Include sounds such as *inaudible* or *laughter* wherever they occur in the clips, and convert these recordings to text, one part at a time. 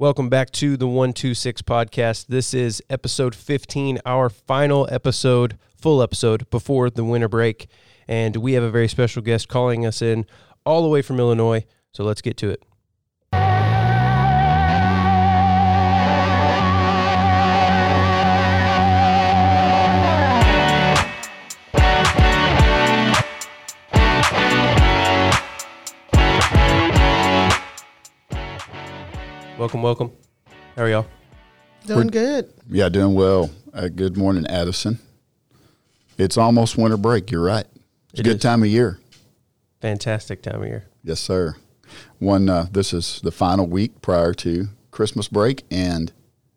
Welcome back to the 126 podcast. This is episode 15, our final episode, full episode before the winter break. And we have a very special guest calling us in all the way from Illinois. So let's get to it. Welcome, welcome. How are y'all? Doing good. Yeah, doing well. Uh, good morning, Addison. It's almost winter break. You're right. It's It a good is. time of year. Fantastic time of year. Yes, sir. One. Uh, this is the final week prior to Christmas break, and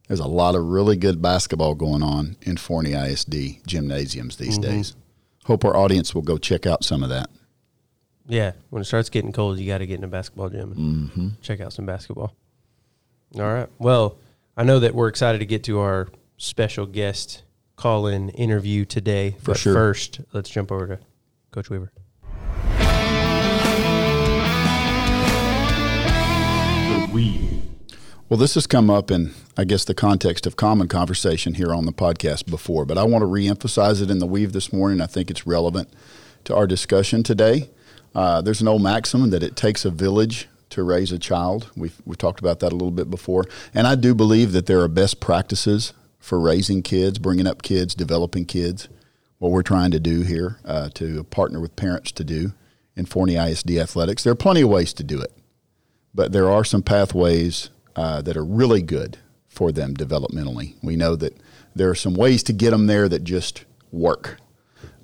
there's a lot of really good basketball going on in Forney ISD gymnasiums these Mm-hmm. days. Hope our audience will go check out some of that. Yeah, when it starts getting cold, you got to get in a basketball gym and Mm-hmm. check out some basketball. All right. Well, I know that we're excited to get to our special guest call in interview today. For but sure. First, let's jump over to Coach Weaver. Well, this has come up in, I guess, the context of common conversation here on the podcast before, but I want to reemphasize it in the weave this morning. I think it's relevant to our discussion today. Uh, there's an old maxim that it takes a village to raise a child. We've, we've talked about that a little bit before. And I do believe that there are best practices for raising kids, bringing up kids, developing kids. What we're trying to do here uh, to partner with parents to do in Forney ISD athletics. There are plenty of ways to do it but there are some pathways uh, that are really good for them developmentally. We know that there are some ways to get them there that just work.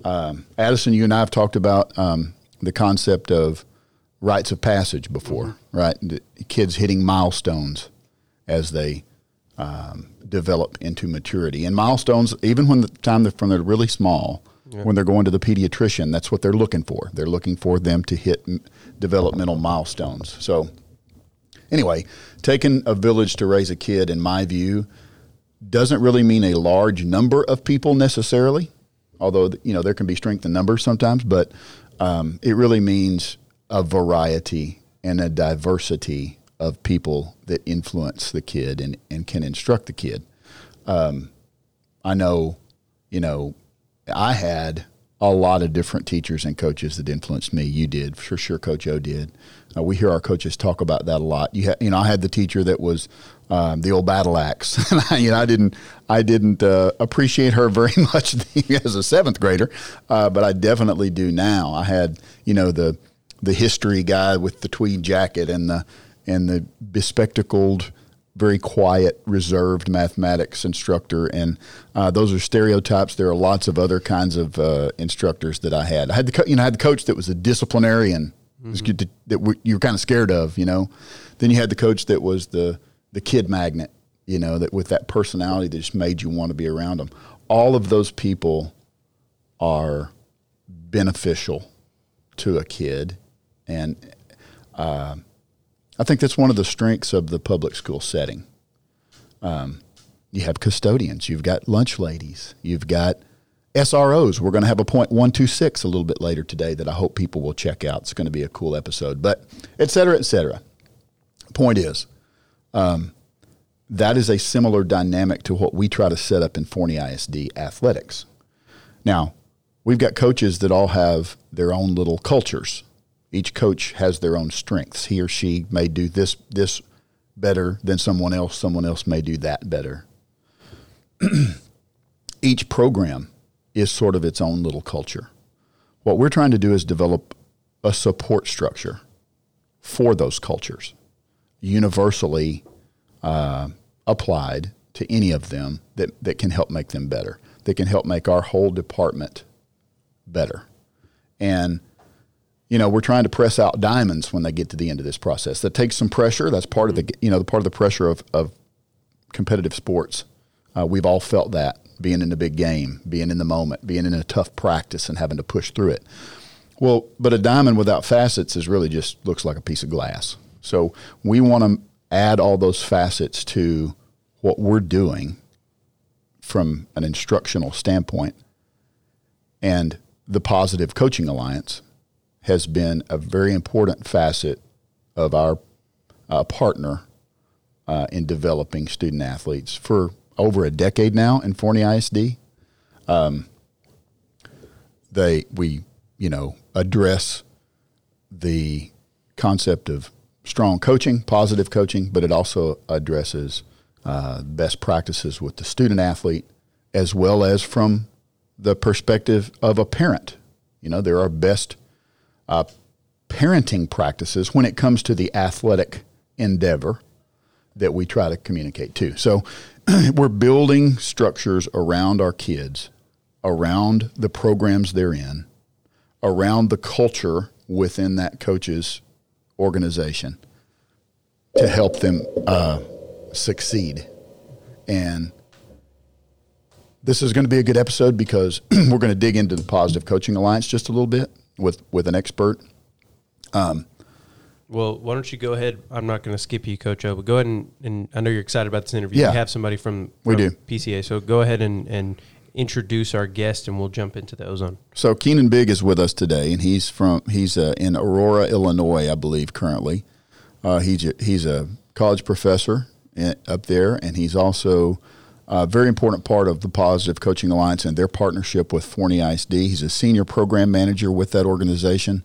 Um, Addison, you and I have talked about um, the concept of rites of passage before, right? The kids hitting milestones as they um, develop into maturity. And milestones, even when the time they're, from they're really small, when they're going to the pediatrician, that's what they're looking for. They're looking for them to hit m- developmental milestones. So, anyway, taking a village to raise a kid, in my view, doesn't really mean a large number of people necessarily, although you know there can be strength in numbers sometimes. But um, it really means a variety and a diversity of people that influence the kid and, and can instruct the kid. Um, I know, you know, I had a lot of different teachers and coaches that influenced me. You did, for sure. Coach O did. Uh, we hear our coaches talk about that a lot. You, ha- you know, I had the teacher that was um, the old battle axe, *laughs* and I, you know, I didn't, I didn't uh, appreciate her *laughs* very much *laughs* as a seventh grader, uh, but I definitely do now. I had, you know, the the history guy with the tweed jacket and the and the bespectacled very quiet, reserved mathematics instructor, and uh, those are stereotypes. There are lots of other kinds of uh, instructors that I had. I had the co- you know I had the coach that was a disciplinarian kid that, you were kind of scared of, you know. Then you had the coach that was the the kid magnet, you know, that with that personality that just made you want to be around them. All of those people are beneficial to a kid, and uh, I think that's one of the strengths of the public school setting. Um, you have custodians, you've got lunch ladies, you've got SROs. We're going to have a point one two six a little bit later today that I hope people will check out. It's going to be a cool episode, but et cetera, et cetera. Point is, um, that is a similar dynamic to what we try to set up in Forney ISD athletics. Now, we've got coaches that all have their own little cultures. Each coach has their own strengths. He or she may do this this better than someone else. Someone else may do that better. *clears throat* Each program is sort of its own little culture. What we're trying to do is develop a support structure for those cultures, universally uh, applied to any of them that, that can help make them better, that can help make our whole department better. And you know, we're trying to press out diamonds when they get to the end of this process. That takes some pressure. That's part of the you know the part of the pressure of, of competitive sports. Uh, we've all felt that being in the big game, being in the moment, being in a tough practice, and having to push through it. Well, but a diamond without facets is really just looks like a piece of glass. So we want to add all those facets to what we're doing from an instructional standpoint. And the Positive Coaching Alliance has been a very important facet of our uh, partner uh, in developing student athletes for over a decade now in Forney ISD. Um, they we you know address the concept of strong coaching, positive coaching, but it also addresses uh, best practices with the student athlete as well as from the perspective of a parent. You know, there are best uh, parenting practices when it comes to the athletic endeavor that we try to communicate to. So *clears throat* we're building structures around our kids, around the programs they're in, around the culture within that coach's organization to help them uh, succeed. And this is going to be a good episode because *clears throat* we're going to dig into the Positive Coaching Alliance just a little bit with, with an expert. Well, why don't you go ahead? I'm not going to skip you, Coach O, but go ahead and, and I know you're excited about this interview. Yeah. We have somebody from, We do. PCA, so go ahead and, and introduce our guest, and we'll jump into the ozone. So Keenan Big is with us today, and he's from he's uh, in Aurora, Illinois, I believe, currently. Uh, he's a, he's a college professor in, up there, and he's also a very important part of the Positive Coaching Alliance and their partnership with Forney ISD. He's a senior program manager with that organization,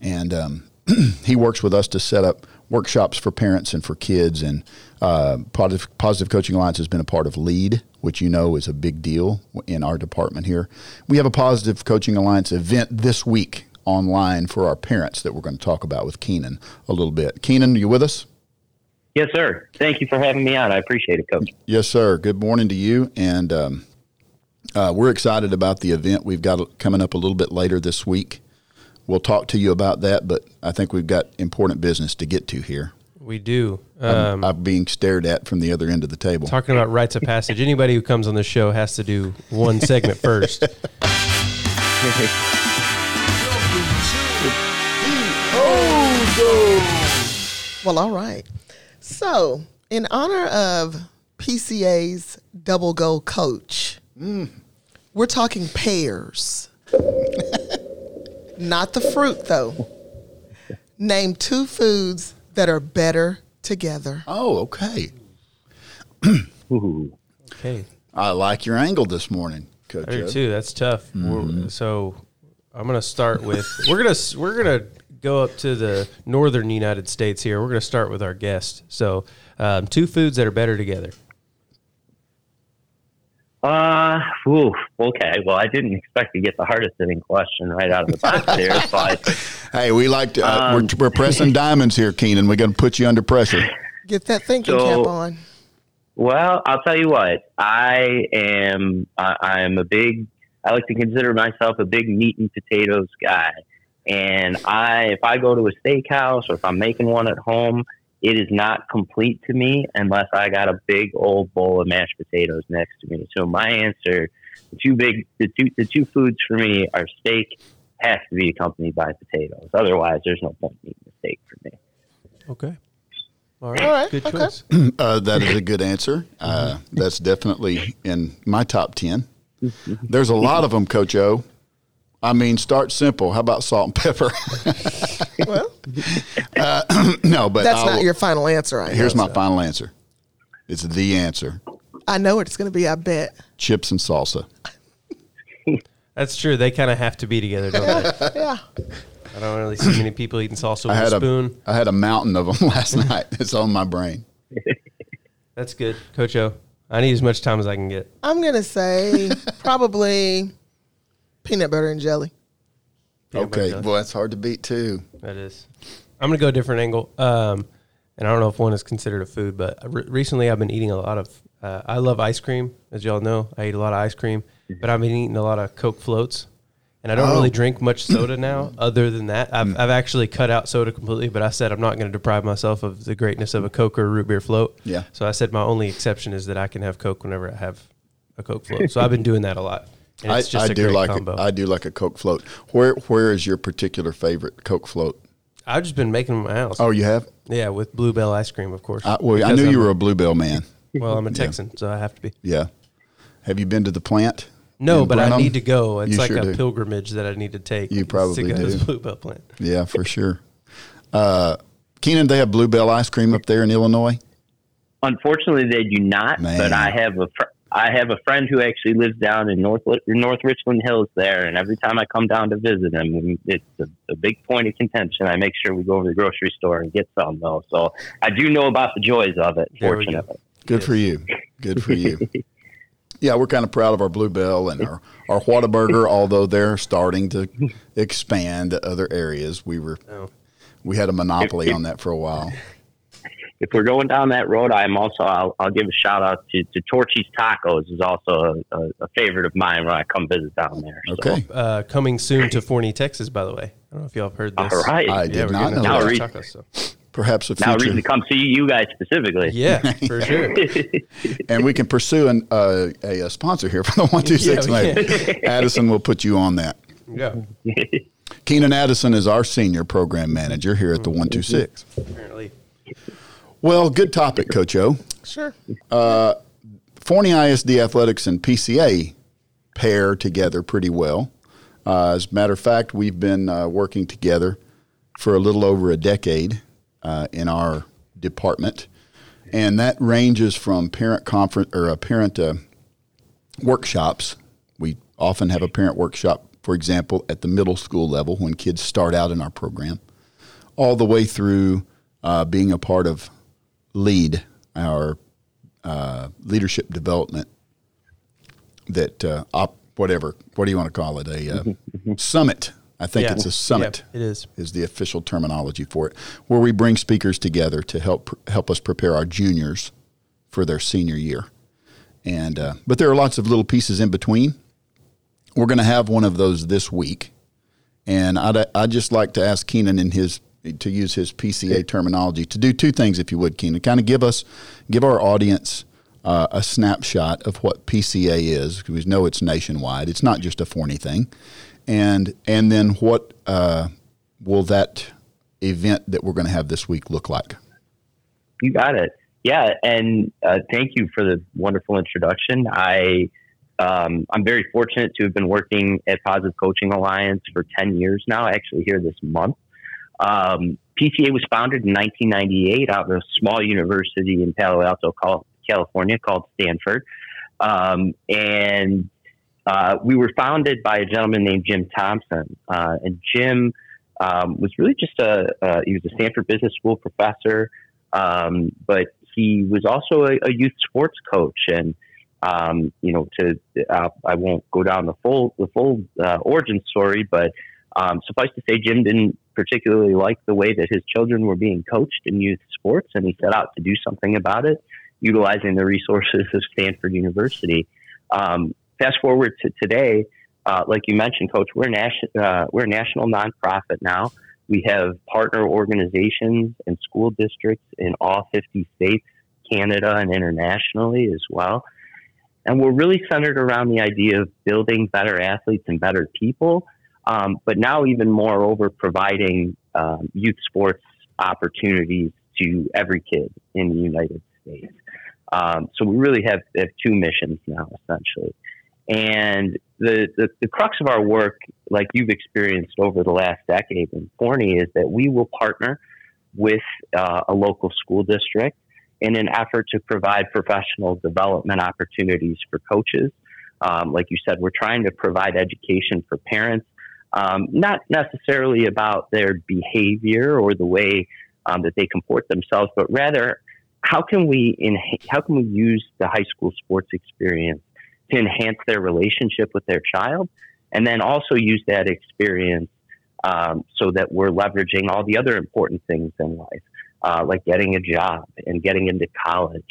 and um, *clears throat* he works with us to set up workshops for parents and for kids. And uh, Positive, Positive Coaching Alliance has been a part of LEAD, which you know is a big deal in our department here. We have a Positive Coaching Alliance event this week online for our parents that we're going to talk about with Keenan a little bit. Keenan, are you with us? Yes, sir. Thank you for having me on. I appreciate it, Coach. Yes, sir. Good morning to you. And um, uh, we're excited about the event we've got coming up a little bit later this week. We'll talk to you about that, but I think we've got important business to get to here. We do. I'm- Um, I'm being stared at from the other end of the table. talking about rites of passage. Anybody who comes on the show has to do one segment *laughs* first. Well, all right. So, in honor of PCA's double goal coach, mm. we're talking pears. *laughs* Not the fruit, though. Name two foods that are better together. Oh, okay. *clears throat* Okay. I like your angle this morning, Coach. I do too. That's tough. We're- mm-hmm. So I'm gonna start with we're gonna we're gonna go up to the northern United States here. We're gonna start with our guest. So um, two foods that are better together. Uh, ooh, okay. Well, I didn't expect to get the hardest hitting question right out of the box there, *laughs* but Hey, we like to. Uh, Um, we're, we're pressing *laughs* diamonds here, Keenan. We're going to put you under pressure. Get that thinking So- cap on. well, I'll tell you what. I am. I, I am a big. I like to consider myself a big meat and potatoes guy. And I, if I go to a steakhouse or if I'm making one at home, it is not complete to me unless I got a big old bowl of mashed potatoes next to me. So my answer, the two big, the two, the two foods for me are steak has to be accompanied by potatoes. Otherwise, there's no point in eating the steak for me. Okay. All right. All right, Good okay. choice. *clears throat* Uh, that is a good answer. Uh, that's definitely in my top 10. There's a lot of them, Coach O. I mean, start simple. How about salt and pepper? *laughs* Well, uh, *clears throat* no, but that's I not will- your final answer. I know. Here's my final answer. It's the answer: I know what it's going to be. I bet. chips and salsa. *laughs* That's true. They kind of have to be together, don't they? *laughs* Yeah. I don't really see many people eating salsa with I a had spoon. a I had a mountain of them last night. It's on my brain. That's good, Coach O. I need as much time as I can get. I'm going to say probably peanut butter and jelly. Peanut butter okay, jelly. well that's hard to beat too. That is. I'm gonna go a different angle. Um, and I don't know if one is considered a food, but re- recently I've been eating a lot of. Uh, I love ice cream, as y'all know. I eat a lot of ice cream, but I've been eating a lot of Coke floats, and I don't Oh. really drink much soda now. *clears throat* Other than that, I've, mm. I've actually cut out soda completely. But I said I'm not going to deprive myself of the greatness of a Coke or a root beer float. Yeah. So I said my only exception is that I can have Coke whenever I have a Coke float. So I've been doing that a lot. And I, just I a do like combo. A, I do like a Coke float. Where where is your particular favorite Coke float? I've just been making them in my house. Oh, you have? Yeah, with Bluebell ice cream, of course. I, well, I knew I'm you were a Bluebell man. Well, I'm a Texan, so I have to be. Yeah. Have you been to the plant? No, in but I need to go. It's You like sure a do. pilgrimage that I need to take. You probably to go to do. the Bluebell plant. *laughs* Yeah, for sure. Uh, Keenan, they have Bluebell ice cream up there in Illinois. Unfortunately, they do not. Man. But I have a fr- I have a friend who actually lives down in North North Richland Hills there, and every time I come down to visit him, it's a, a big point of contention. I make sure we go over to the grocery store and get some though. So I do know about the joys of it. There we go. Fortunately, Good for you. Good for you. *laughs* Yeah, we're kind of proud of our Bluebell and our, our Whataburger, *laughs* although they're starting to expand to other areas. We were Oh. we had a monopoly on that for a while. if we're going down that road, I'm also I'll, I'll give a shout out to, to Torchy's Tacos is also a, a, a favorite of mine when I come visit down there. So, Okay. Uh, coming soon to Forney, Texas, by the way. I don't know if y'all have heard this. All right. I Yeah, did we're not getting know Now tacos, so. Perhaps a future. now a reason to come see you guys specifically. Yeah, *laughs* for sure. and we can pursue an, uh, a, a sponsor here for the one two *laughs* six. Yeah, we maybe Addison will put you on that. Yeah, Keenan Addison is our senior program manager here at the one two six. apparently. Well, good topic, Coach O. Sure. Forney ISD Athletics and PCA pair together pretty well. Uh, as a matter of fact, we've been uh, working together for a little over a decade uh, in our department, and that ranges from parent conference or uh, parent uh, workshops. We often have a parent workshop, for example, at the middle school level when kids start out in our program, all the way through uh, being a part of LEAD, our uh, leadership development that uh, op, whatever what do you want to call it? A uh, summit i think Yeah. it's a summit Yeah, it is. is the official terminology for it where we bring speakers together to help help us prepare our juniors for their senior year and uh, but there are lots of little pieces in between we're going to have one of those this week and I'd, I'd just like to ask Keenan in his to use his PCA terminology to do two things, if you would, Keenan. Kind of give us, give our audience uh, a snapshot of what PCA is. 'cause We know it's nationwide. It's not just a Forney thing, and and then what uh, will that event that we're going to have this week look like? You got it. Yeah, and uh, thank you for the wonderful introduction. I um, I'm very fortunate to have been working at Positive Coaching Alliance for 10 years now. Actually, here this month. Um, PCA was founded in 1998 out of a small university in Palo Alto, California, called Stanford, um, and uh, we were founded by a gentleman named Jim Thompson. Uh, and Jim um, was really just a uh, he was a Stanford Business School professor, um, but he was also a, a youth sports coach. And um, you know, to uh, I won't go down the full the full uh, origin story, but um, suffice to say, Jim didn't particularly like the way that his children were being coached in youth sports, and he set out to do something about it, utilizing the resources of Stanford University. Um, fast forward to today, uh, like you mentioned, Coach, we're a nation, uh, we're a national nonprofit now. We have partner organizations and school districts in all 50 states, Canada, and internationally as well. And we're really centered around the idea of building better athletes and better people, um, but now even moreover, providing um, youth sports opportunities to every kid in the United States. Um, so we really have, have two missions now, essentially. And the, the, the crux of our work, like you've experienced over the last decade in Forney, is that we will partner with uh, a local school district in an effort to provide professional development opportunities for coaches. Um, like you said, we're trying to provide education for parents, um, not necessarily about their behavior or the way um, that they comport themselves, but rather how can we in, how can we use the high school sports experience to enhance their relationship with their child, and then also use that experience um, so that we're leveraging all the other important things in life, uh, like getting a job and getting into college,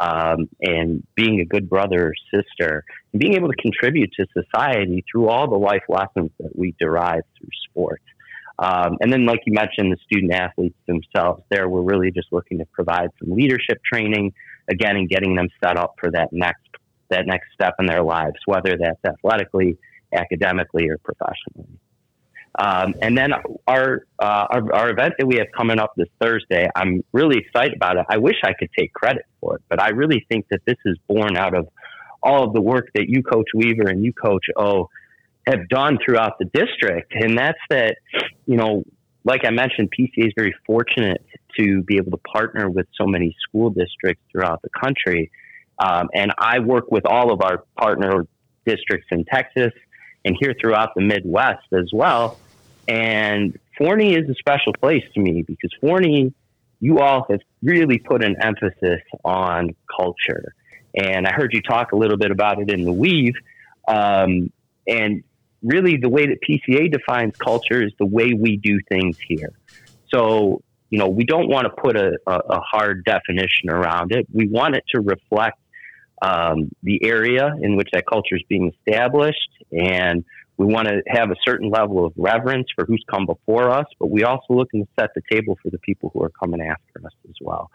um, and being a good brother or sister, and being able to contribute to society through all the life lessons that we derive through sports. Um, and then, like you mentioned, the student athletes themselves. There, we're really just looking to provide some leadership training again, and getting them set up for that next that next step in their lives, whether that's athletically, academically, or professionally. Um, and then our, uh, our our event that we have coming up this Thursday, I'm really excited about it. I wish I could take credit for it, but I really think that this is born out of all of the work that you, Coach Weaver, and you, Coach O, have done throughout the district, and that's that. You know, like I mentioned, PCA is very fortunate to be able to partner with so many school districts throughout the country. Um, and I work with all of our partner districts in Texas and here throughout the Midwest as well. And Forney is a special place to me because Forney, you all have really put an emphasis on culture. And I heard you talk a little bit about it in the weave. Um, and really, the way that PCA defines culture is the way we do things here. So, you know, we don't want to put a, a, a hard definition around it. We want it to reflect um, the area in which that culture is being established. And we want to have a certain level of reverence for who's come before us, but we also looking to set the table for the people who are coming after us as well.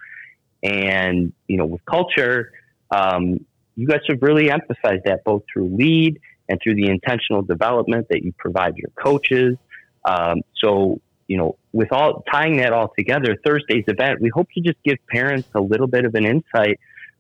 And, you know, with culture, um, you guys have really emphasized that both through lead and through the intentional development that you provide your coaches. Um, so, you know, with all tying that all together, Thursday's event, we hope to just give parents a little bit of an insight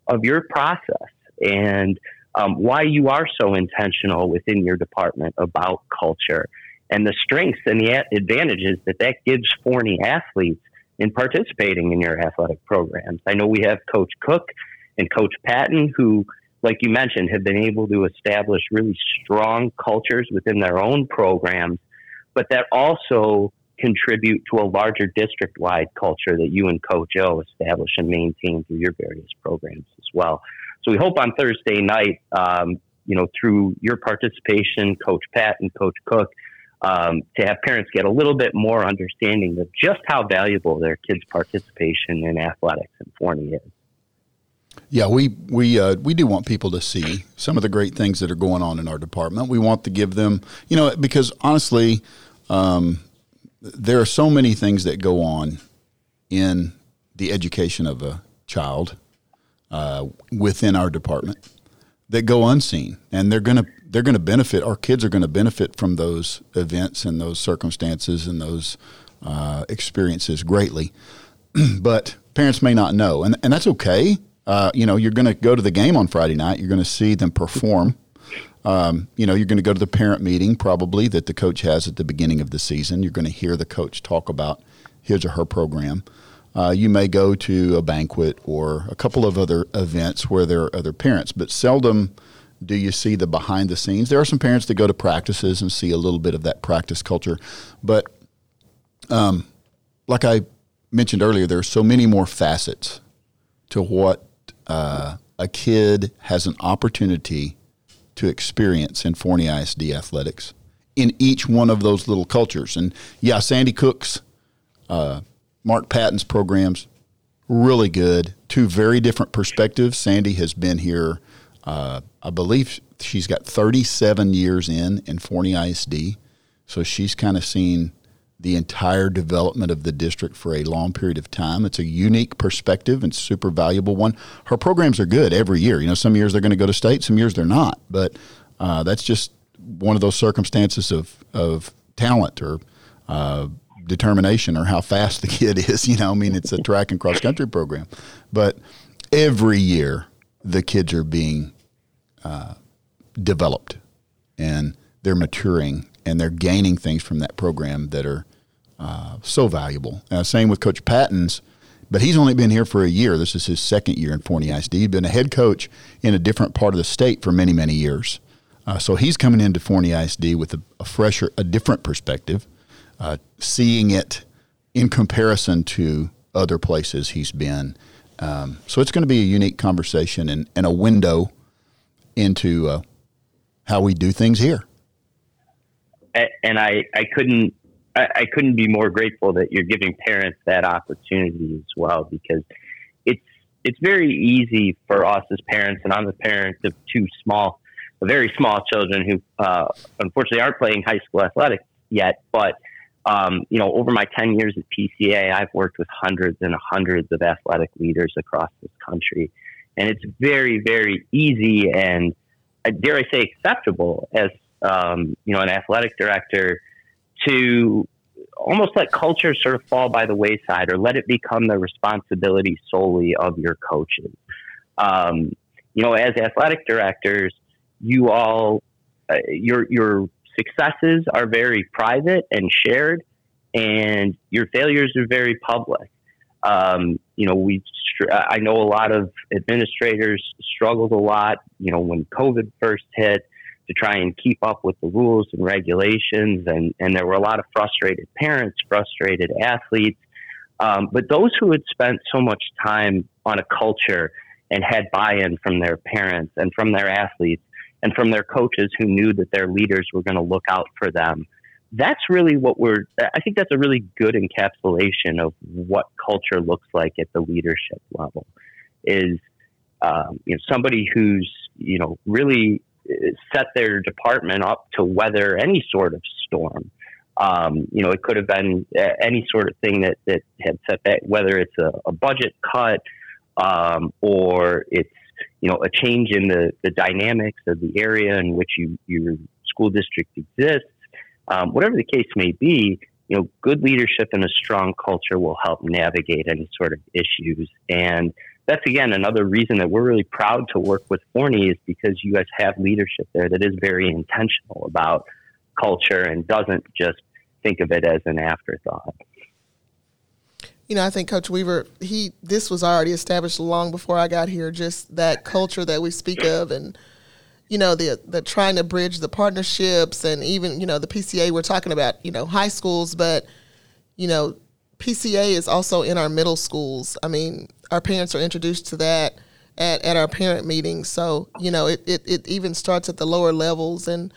of your process and um, why you are so intentional within your department about culture and the strengths and the advantages that that gives Forney athletes in participating in your athletic programs. I know we have Coach Cook and Coach Patton who, like you mentioned, have been able to establish really strong cultures within their own programs, but that also contribute to a larger district wide culture that you and Coach O establish and maintain through your various programs as well. So we hope on Thursday night, um, you know, through your participation, Coach Patton Coach Cook, um, to have parents get a little bit more understanding of just how valuable their kids' participation in athletics and Forney is. Yeah, we we uh, we do want people to see some of the great things that are going on in our department. We want to give them, you know, because honestly, um, there are so many things that go on in the education of a child uh, within our department that go unseen, and they're gonna they're gonna benefit. Our kids are gonna benefit from those events and those circumstances and those uh, experiences greatly. *clears throat* but parents may not know, and and that's okay. Uh, you know, you're going to go to the game on Friday night. You're going to see them perform. Um, you know, you're going to go to the parent meeting probably that the coach has at the beginning of the season. You're going to hear the coach talk about his or her program. Uh, you may go to a banquet or a couple of other events where there are other parents, but seldom do you see the behind the scenes. There are some parents that go to practices and see a little bit of that practice culture, but um, like I mentioned earlier, there are so many more facets to what uh, a kid has an opportunity to experience in Forney ISD athletics in each one of those little cultures. And yeah, Sandy Cook's uh, Mark Patton's programs, really good. Two very different perspectives. Sandy has been here, uh, I believe she's got 37 years in in Forney ISD. So she's kind of seen the entire development of the district for a long period of time. It's a unique perspective and super valuable one. Her programs are good every year. You know, some years they're going to go to state, some years they're not. But uh, that's just one of those circumstances of, of talent or uh, determination or how fast the kid *laughs* is. You know, I mean, it's a track and cross country program, but every year the kids are being uh, developed and they're maturing and they're gaining things from that program that are uh, so valuable. Uh, same with Coach Patton's, but he's only been here for a year. This is his second year in Forney ISD. He's been a head coach in a different part of the state for many, many years. Uh, so he's coming into Forney ISD with a, a fresher, a different perspective uh, seeing it in comparison to other places he's been. Um, so it's going to be a unique conversation and, and a window into uh, how we do things here. And I, I couldn't I, couldn't be more grateful that you're giving parents that opportunity as well because it's it's very easy for us as parents and I'm the parent of two small very small children who uh, unfortunately aren't playing high school athletics yet but um, you know, over my 10 years at PCA, I've worked with hundreds and hundreds of athletic leaders across this country. And it's very, very easy and, uh, dare I say, acceptable as, um, you know, an athletic director to almost let culture sort of fall by the wayside or let it become the responsibility solely of your coaches. Um, you know, as athletic directors, you all, uh, your, your successes are very private and shared, and your failures are very public. Um, you know, we I know a lot of administrators struggled a lot. You know, when COVID first hit, to try and keep up with the rules and regulations, and and there were a lot of frustrated parents, frustrated athletes. Um, but those who had spent so much time on a culture and had buy-in from their parents and from their athletes and from their coaches who knew that their leaders were going to look out for them that's really what we're i think that's a really good encapsulation of what culture looks like at the leadership level is um, you know somebody who's you know really set their department up to weather any sort of storm um, you know it could have been uh, any sort of thing that, that had set that whether it's a, a budget cut um, or it's you know a change in the, the dynamics of the area in which you, your school district exists um, whatever the case may be, you know, good leadership and a strong culture will help navigate any sort of issues. And that's again another reason that we're really proud to work with Forney is because you guys have leadership there that is very intentional about culture and doesn't just think of it as an afterthought. You know, I think Coach Weaver, he this was already established long before I got here. Just that culture that we speak of, and you know the the trying to bridge the partnerships and even you know the PCA we're talking about you know high schools but you know PCA is also in our middle schools I mean our parents are introduced to that at, at our parent meetings. So you know it, it, it even starts at the lower levels. And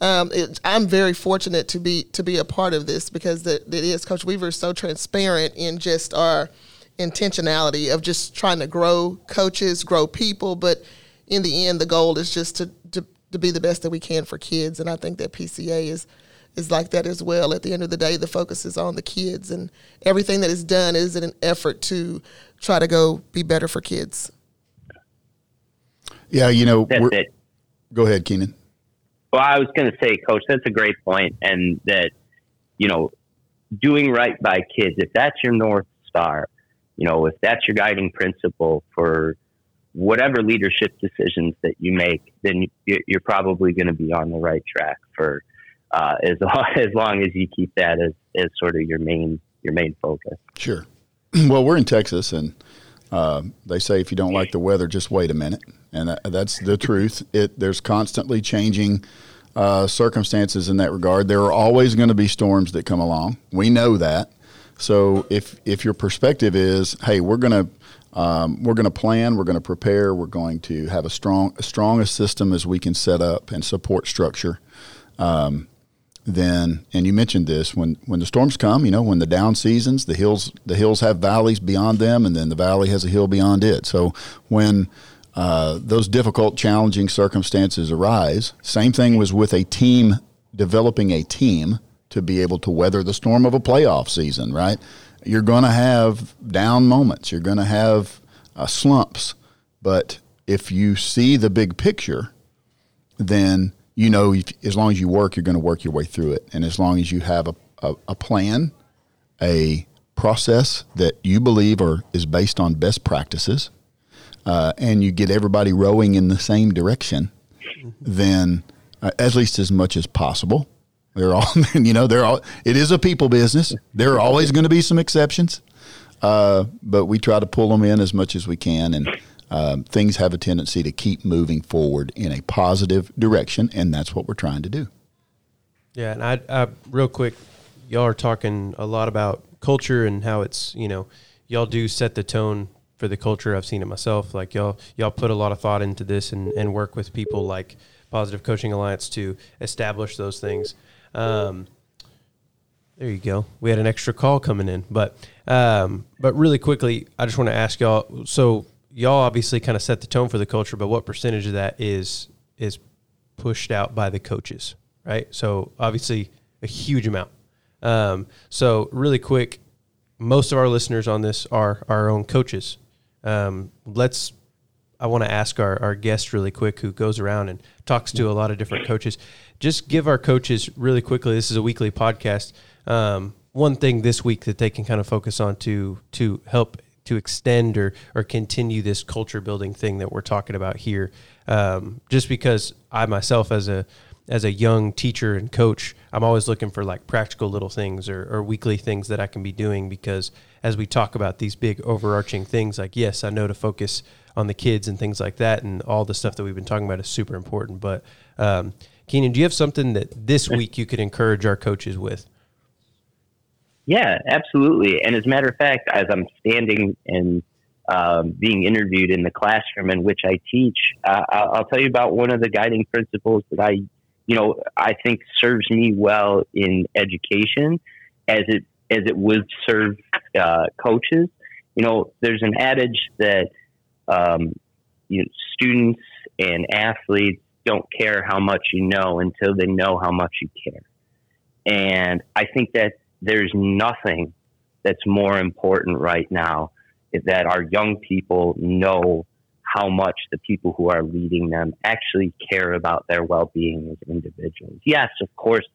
um, it, I'm very fortunate to be to be a part of this because the, it is Coach Weaver is so transparent in just our intentionality of just trying to grow coaches grow people. But in the end, the goal is just to, to, to be the best that we can for kids. And I think that PCA is is like that as well. At the end of the day, the focus is on the kids, and everything that is done is in an effort to try to go be better for kids. Yeah, you know, go ahead, Keenan. Well, I was going to say, Coach, that's a great point, and that you know, doing right by kids, if that's your north star, you know, if that's your guiding principle for whatever leadership decisions that you make, then you're probably going to be on the right track for uh, as long, *laughs* as long as you keep that as, as sort of your main your main focus. Sure. *clears throat* Well, we're in Texas, and uh, they say if you don't like the weather, just wait a minute, and that, that's the *laughs* truth. It there's constantly changing. Uh, circumstances in that regard. There are always going to be storms that come along. We know that. So if if your perspective is, hey, we're going to um, we're going to plan, we're going to prepare, we're going to have a strong, as strong a system as we can set up and support structure. Um, then, and you mentioned this when when the storms come, you know, when the down seasons, the hills the hills have valleys beyond them, and then the valley has a hill beyond it. So when uh, those difficult, challenging circumstances arise, same thing was with a team developing a team to be able to weather the storm of a playoff season, right? you're going to have down moments. You're going to have uh, slumps. But if you see the big picture, then you know if, as long as you work, you're going to work your way through it. And as long as you have a, a, a plan, a process that you believe are, is based on best practices, uh, and you get everybody rowing in the same direction, then uh, at least as much as possible, they're all, *laughs* you know, they're all. It is a people business. There are always going to be some exceptions, uh, but we try to pull them in as much as we can, and uh, things have a tendency to keep moving forward in a positive direction, and that's what we're trying to do. Yeah, and I, I real quick, y'all are talking a lot about culture and how it's you know, y'all do set the tone for the culture. I've seen it myself. Like y'all, y'all put a lot of thought into this and, and work with people like Positive Coaching Alliance to establish those things. Um, there you go. We had an extra call coming in, but um, but really quickly, I just want to ask y'all. So y'all obviously kind of set the tone for the culture, but what percentage of that is is pushed out by the coaches, right? So obviously a huge amount. Um, so really quick, most of our listeners on this are our own coaches. Um, let's. I want to ask our, our guest really quick, who goes around and talks to a lot of different coaches just give our coaches really quickly. This is a weekly podcast. Um, one thing this week that they can kind of focus on to to help to extend or or continue this culture building thing that we're talking about here. Um, just because I myself, as a as a young teacher and coach, I'm always looking for like practical little things or, or weekly things that I can be doing because as we talk about these big overarching things, like yes, I know to focus on the kids and things like that, and all the stuff that we've been talking about is super important. But um, Keenan, do you have something that this week you could encourage our coaches with? Yeah, absolutely. And as a matter of fact, as I'm standing and um, being interviewed in the classroom in which I teach, uh, I'll tell you about one of the guiding principles that I, you know, I think serves me well in education, as it as it would serve uh, coaches. You know, there's an adage that um, you know, students and athletes don't care how much you know until they know how much you care. And I think that there's nothing that's more important right now that our young people know how much the people who are leading them actually care about their well-being as individuals. Yes, of course,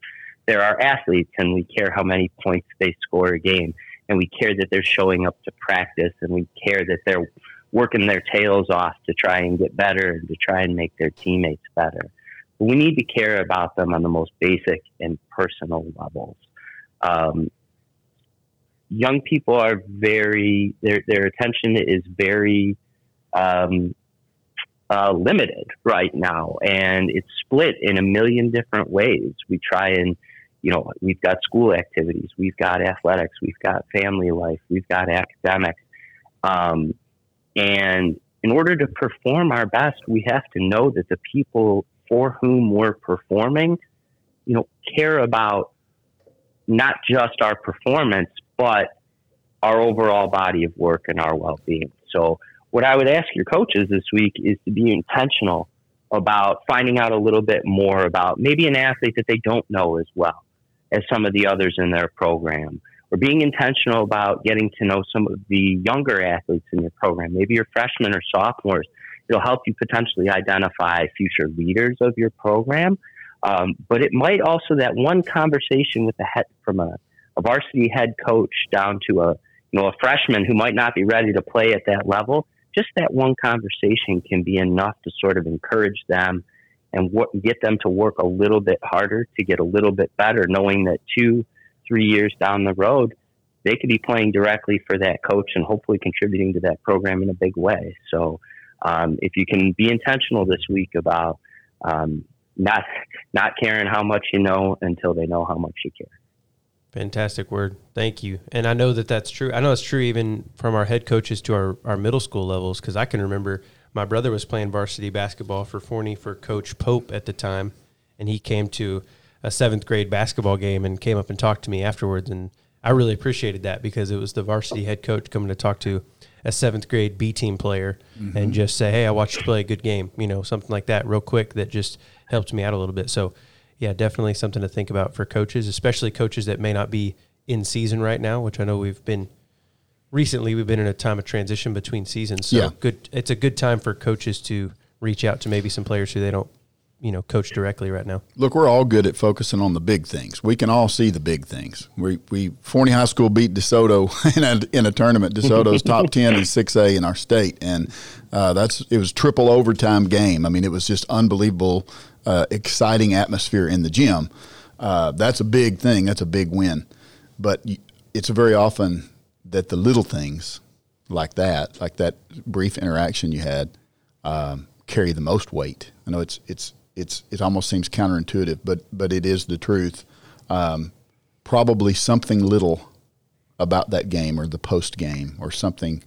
there are athletes and we care how many points they score a game and we care that they're showing up to practice and we care that they're working their tails off to try and get better and to try and make their teammates better. But we need to care about them on the most basic and personal levels. Um, young people are very their their attention is very um, uh, limited right now, and it's split in a million different ways. We try and you know we've got school activities, we've got athletics, we've got family life, we've got academics, um, and in order to perform our best, we have to know that the people for whom we're performing, you know, care about not just our performance, but our overall body of work and our well being. So, what I would ask your coaches this week is to be intentional about finding out a little bit more about maybe an athlete that they don't know as well as some of the others in their program, or being intentional about getting to know some of the younger athletes in your program. Maybe you're freshmen or sophomores. It'll help you potentially identify future leaders of your program. Um, but it might also that one conversation with the head from a, a varsity head coach down to a you know a freshman who might not be ready to play at that level. Just that one conversation can be enough to sort of encourage them and work, get them to work a little bit harder to get a little bit better, knowing that two, three years down the road, they could be playing directly for that coach and hopefully contributing to that program in a big way. So, um, if you can be intentional this week about um, not not caring how much you know until they know how much you care. Fantastic word. Thank you. And I know that that's true. I know it's true even from our head coaches to our, our middle school levels because I can remember my brother was playing varsity basketball for Forney for Coach Pope at the time. And he came to a seventh grade basketball game and came up and talked to me afterwards. And I really appreciated that because it was the varsity head coach coming to talk to a seventh grade B team player mm-hmm. and just say, Hey, I watched you play a good game, you know, something like that real quick that just helped me out a little bit. So yeah, definitely something to think about for coaches, especially coaches that may not be in season right now, which I know we've been recently. We've been in a time of transition between seasons, so Yeah. good. It's a good time for coaches to reach out to maybe some players who they don't, you know, coach directly right now. Look, we're all good at focusing on the big things. We can all see the big things. We we Forney High School beat DeSoto *laughs* in a, in a tournament. DeSoto's top *laughs* ten in six A in our state, and uh, that's it was triple overtime game. I mean, it was just unbelievable, uh, exciting atmosphere in the gym. Uh, that's a big thing. That's a big win, but it's very often that the little things like that, like that brief interaction you had, um, carry the most weight. I know it's it's it's it almost seems counterintuitive, but but it is the truth. Um, probably something little about that game or the post game or something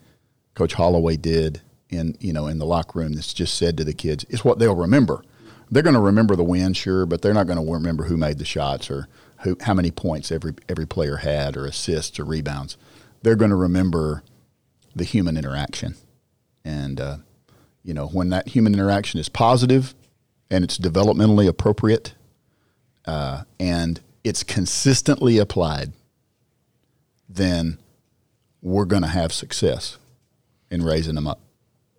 Coach Holloway did in you know in the locker room that's just said to the kids is what they'll remember. They're going to remember the win, sure, but they're not going to remember who made the shots or who how many points every every player had or assists or rebounds. They're going to remember the human interaction, and uh, you know when that human interaction is positive and it's developmentally appropriate uh, and it's consistently applied, then we're going to have success in raising them up.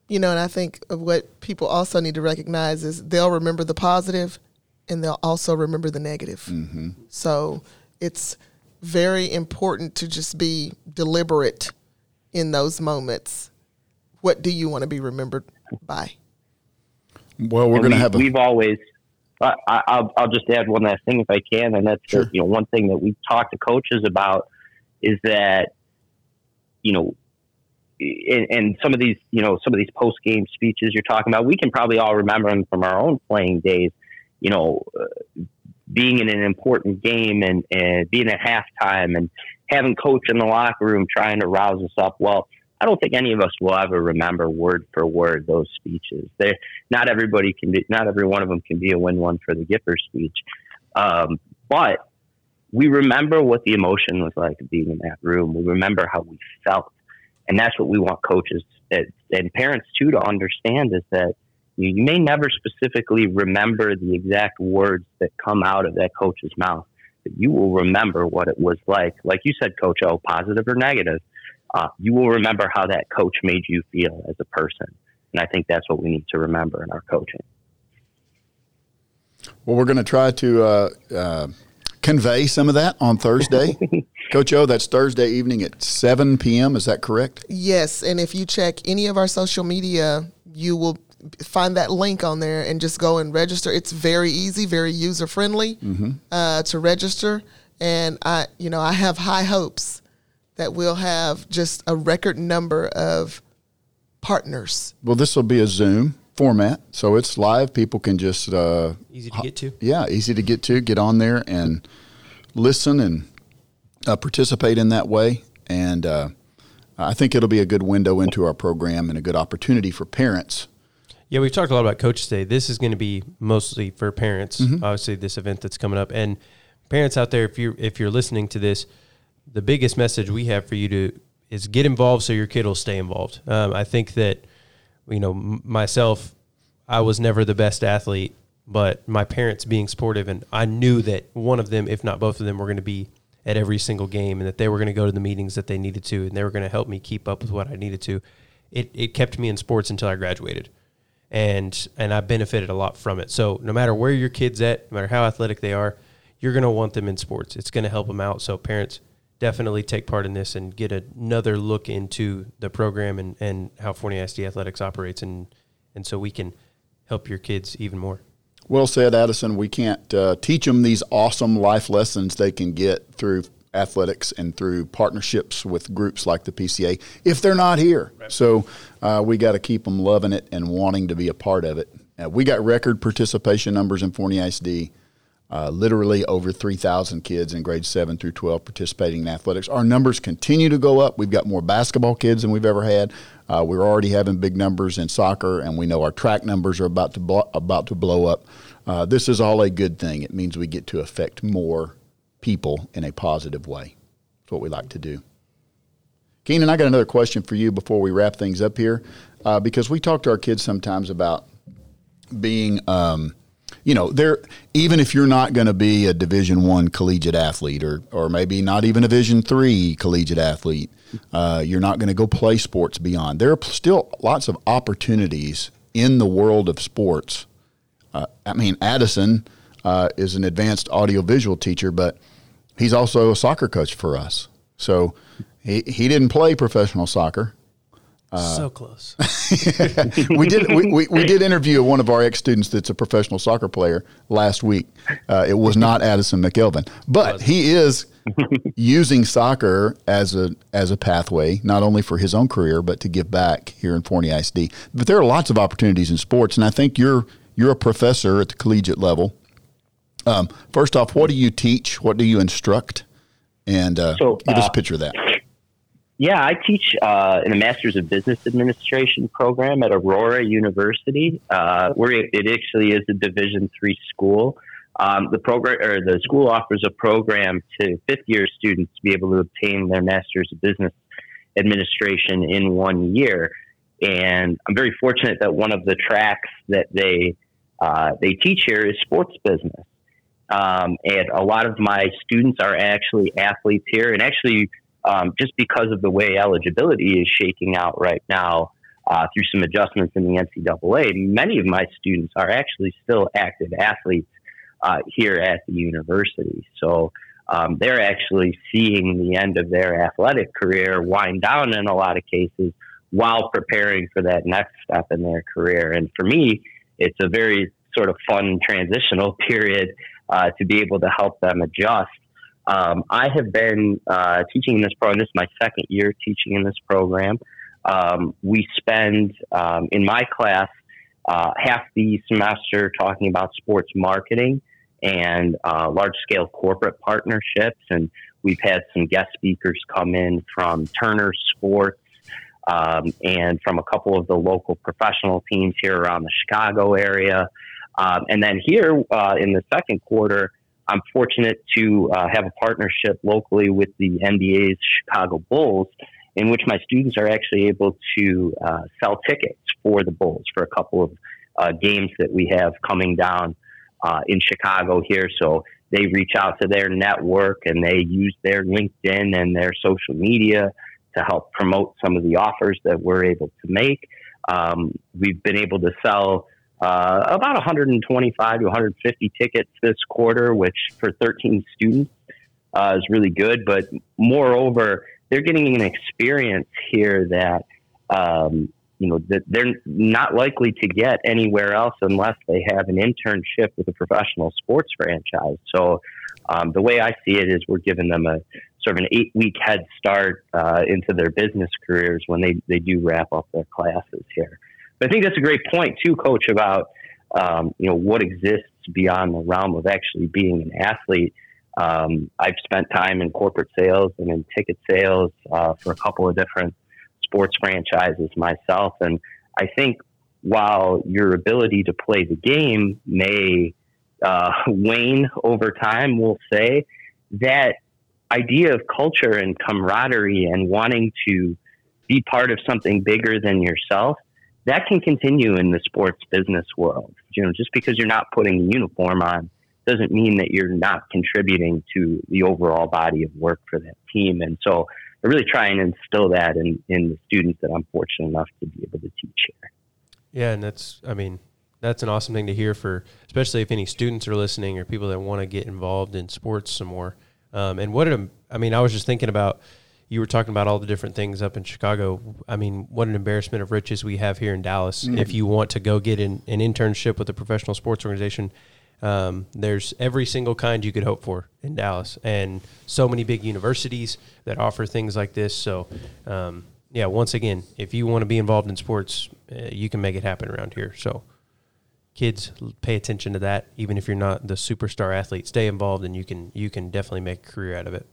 You know, and I think of what people also need to recognize is they'll remember the positive and they'll also remember the negative. Mm-hmm. So it's very important to just be deliberate in those moments. What do you want to be remembered by? Well, we're going to we, have a we've always I, I, will I'll just add one last thing if I can, and that's Sure. that, you know one thing that we talk to coaches about is that you know, and, and some of these you know some of these post game speeches you're talking about, we can probably all remember them from our own playing days. You know, uh, being in an important game and, and being at halftime and having coach in the locker room trying to rouse us up. Well, I don't think any of us will ever remember word for word those speeches. They not everybody can be, not every one of them can be a win one for the Gipper speech. Um, but we remember what the emotion was like being in that room. We remember how we felt. And that's what we want coaches and, and parents too to understand is that you, you may never specifically remember the exact words that come out of that coach's mouth, but you will remember what it was like. Like you said, Coach O, positive or negative uh, you will remember how that coach made you feel as a person. And I think that's what we need to remember in our coaching. Well, we're going to try to uh, uh, convey some of that on Thursday. *laughs* Coach O, that's Thursday evening at 7 p.m. Is that correct? Yes, and if you check any of our social media, you will find that link on there and just go and register. It's very easy, very user friendly uh, to register, and I, you know, I have high hopes that we'll have just a record number of partners. Well, this will be a Zoom format, so it's live. People can just, uh, Easy to get to. yeah, easy to get to. Get on there and listen and uh, participate in that way. And uh, I think it'll be a good window into our program and a good opportunity for parents. Yeah, we've talked a lot about Coach Day. This is going to be mostly for parents. Mm-hmm. Obviously, this event that's coming up, and parents out there, if you if you're listening to this, the biggest message we have for you to is get involved so your kid will stay involved. Um, I think that you know m- myself, I was never the best athlete, but my parents being supportive, and I knew that one of them, if not both of them, were going to be at every single game, and that they were going to go to the meetings that they needed to, and they were going to help me keep up with what I needed to. It it kept me in sports until I graduated and and I benefited a lot from it. So no matter where your kids at, no matter how athletic they are, you're going to want them in sports. It's going to help them out. So parents definitely take part in this and get another look into the program and, and how Forney ISD athletics operates and and so we can help your kids even more. Well said, Addison. We can't uh, teach them these awesome life lessons they can get through athletics and through partnerships with groups like the PCA if they're not here. So uh, we got to keep them loving it and wanting to be a part of it. Uh, we got record participation numbers in Forney ISD. Uh, literally over 3,000 kids in grades 7 through 12 participating in athletics. Our numbers continue to go up. We've got more basketball kids than we've ever had. Uh, we're already having big numbers in soccer, and we know our track numbers are about to blow, about to blow up. Uh, this is all a good thing. It means we get to affect more people in a positive way. That's what we like to do. Keenan, I got another question for you before we wrap things up here, uh, because we talk to our kids sometimes about being, um, you know, they're even if you're not going to be a Division One collegiate athlete, or or maybe not even a Division Three collegiate athlete, uh, you're not going to go play sports beyond. There are still lots of opportunities in the world of sports. Uh, I mean, Addison uh, is an advanced audiovisual teacher, but he's also a soccer coach for us. So he he didn't play professional soccer so close. *laughs* we did we, we, we did interview one of our ex students that's a professional soccer player last week. Uh, it was not Addison McElvin, but he is using soccer as a as a pathway not only for his own career but to give back here in Forney ISD. But there are lots of opportunities in sports, and I think you're you're a professor at the collegiate level. Um, first off, what do you teach? What do you instruct? And uh, So, give us uh, a picture of that. Yeah, I teach uh, in a Master's of Business Administration program at Aurora University, uh, where it, actually is a Division three school. Um, the program or the school offers a program to fifth year students to be able to obtain their Master's of Business Administration in one year. And I'm very fortunate that one of the tracks that they uh, they teach here is sports business. Um, and a lot of my students are actually athletes here, and actually um, just because of the way eligibility is shaking out right now uh, through some adjustments in the NCAA, many of my students are actually still active athletes uh, here at the university. So um, they're actually seeing the end of their athletic career wind down in a lot of cases while preparing for that next step in their career. And for me, it's a very sort of fun transitional *laughs* period uh, to be able to help them adjust. Um, I have been uh, teaching in this program. This is my second year teaching in this program. Um, we spend um, in my class uh, half the semester talking about sports marketing and uh, large scale corporate partnerships. And we've had some guest speakers come in from Turner Sports um, and from a couple of the local professional teams here around the Chicago area. Um, and then here uh, in the second quarter, I'm fortunate to uh, have a partnership locally with the NBA's Chicago Bulls, in which my students are actually able to uh, sell tickets for the Bulls for a couple of uh, games that we have coming down uh, in Chicago here. So they reach out to their network and they use their LinkedIn and their social media to help promote some of the offers that we're able to make. Um, we've been able to sell uh, about 125 to 150 tickets this quarter, which for 13 students uh, is really good. But moreover, they're getting an experience here that um, you know that they're not likely to get anywhere else unless they have an internship with a professional sports franchise. So um, the way I see it is we're giving them a sort of an eight week head start uh, into their business careers when they, they do wrap up their classes here. But I think that's a great point too, Coach, about um, you know what exists beyond the realm of actually being an athlete. Um, I've spent time in corporate sales and in ticket sales uh, for a couple of different sports franchises myself, and I think while your ability to play the game may uh, *laughs* wane over time, we'll say that idea of culture and camaraderie and wanting to be part of something bigger than yourself that can continue in the sports business world. You know, just because you're not putting a uniform on doesn't mean that you're not contributing to the overall body of work for that team. And so I really try and instill that in, in the students that I'm fortunate enough to be able to teach here. Yeah, and that's I mean, that's an awesome thing to hear for especially if any students are listening or people that want to get involved in sports some more. Um, and what a, I mean, I was just thinking about you were talking about all the different things up in Chicago. I mean, what an embarrassment of riches we have here in Dallas. Mm-hmm. If you want to go get an, an, internship with a professional sports organization, um, there's every single kind you could hope for in Dallas, and so many big universities that offer things like this. So, um, yeah, once again, if you want to be involved in sports, uh, you can make it happen around here. So, kids, pay attention to that. Even if you're not the superstar athlete, stay involved, and you can you can definitely make a career out of it.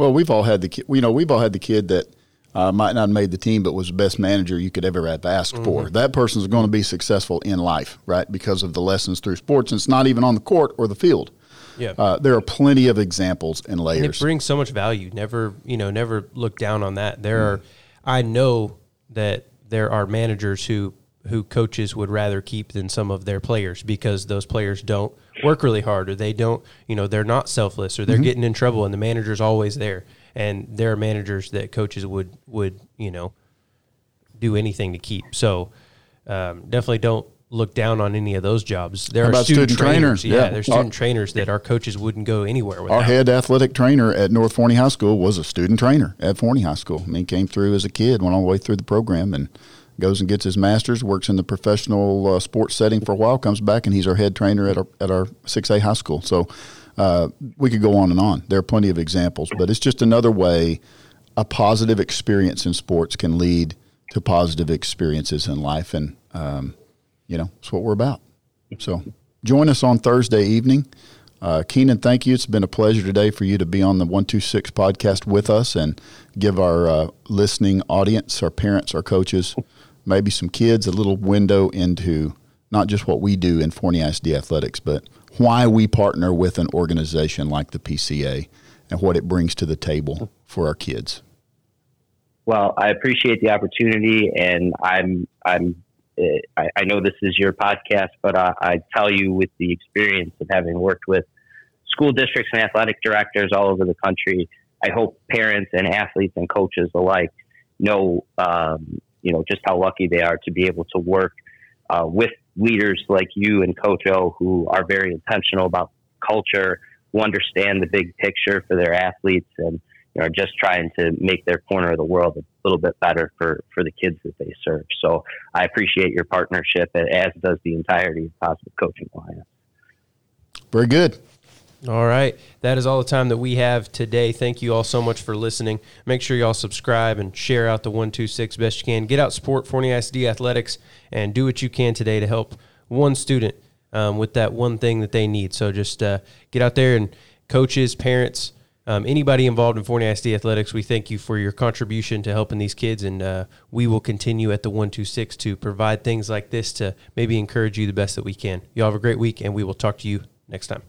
Well, we've all had the kid. You know, we've all had the kid that uh, might not have made the team, but was the best manager you could ever have asked mm-hmm. for. That person's going to be successful in life, right? Because of the lessons through sports. And it's not even on the court or the field. Yeah. Uh, there are plenty of examples and layers. And it brings so much value. Never, you know, never look down on that. There mm-hmm. are, I know that there are managers who who coaches would rather keep than some of their players because those players don't work really hard or they don't, you know, they're not selfless or they're mm-hmm. getting in trouble and the manager's always there. And there are managers that coaches would would, you know, do anything to keep. So um, definitely don't look down on any of those jobs. There How are student, student trainers. trainers. Yeah, yeah. there's student our, trainers that our coaches wouldn't go anywhere with. Our head athletic trainer at North Forney High School was a student trainer at Forney High School. I mean, came through as a kid, went all the way through the program, and goes and gets his master's, works in the professional uh, sports setting for a while, comes back, and he's our head trainer at our, at our 6A high school. So uh, we could go on and on. There are plenty of examples, but it's just another way a positive experience in sports can lead to positive experiences in life. And, um, you know, it's what we're about. So join us on Thursday evening. Uh, Keenan, thank you. It's been a pleasure today for you to be on the 126 podcast with us and give our uh, listening audience, our parents, our coaches, maybe some kids a little window into not just what we do in Forney ISD athletics, but why we partner with an organization like the PCA and what it brings to the table for our kids. Well, I appreciate the opportunity, and I'm I'm I, I know this is your podcast, but I, I tell you with the experience of having worked with school districts and athletic directors all over the country, I hope parents and athletes and coaches alike know um, you know just how lucky they are to be able to work uh, with leaders like you and Coach O, who are very intentional about culture, who understand the big picture for their athletes, and you know, are just trying to make their corner of the world a little bit better for, for the kids that they serve. So I appreciate your partnership, as does the entirety of Positive Coaching Alliance. Very good. All right. That is all the time that we have today. Thank you all so much for listening. Make sure you all subscribe and share out the 126 best you can. Get out, support Forney ISD athletics, and do what you can today to help one student um, with that one thing that they need. So just uh, get out there and coaches, parents, um, anybody involved in Forney ISD athletics, we thank you for your contribution to helping these kids, and uh, we will continue at the 126 to provide things like this to maybe encourage you the best that we can. You all have a great week, and we will talk to you next time.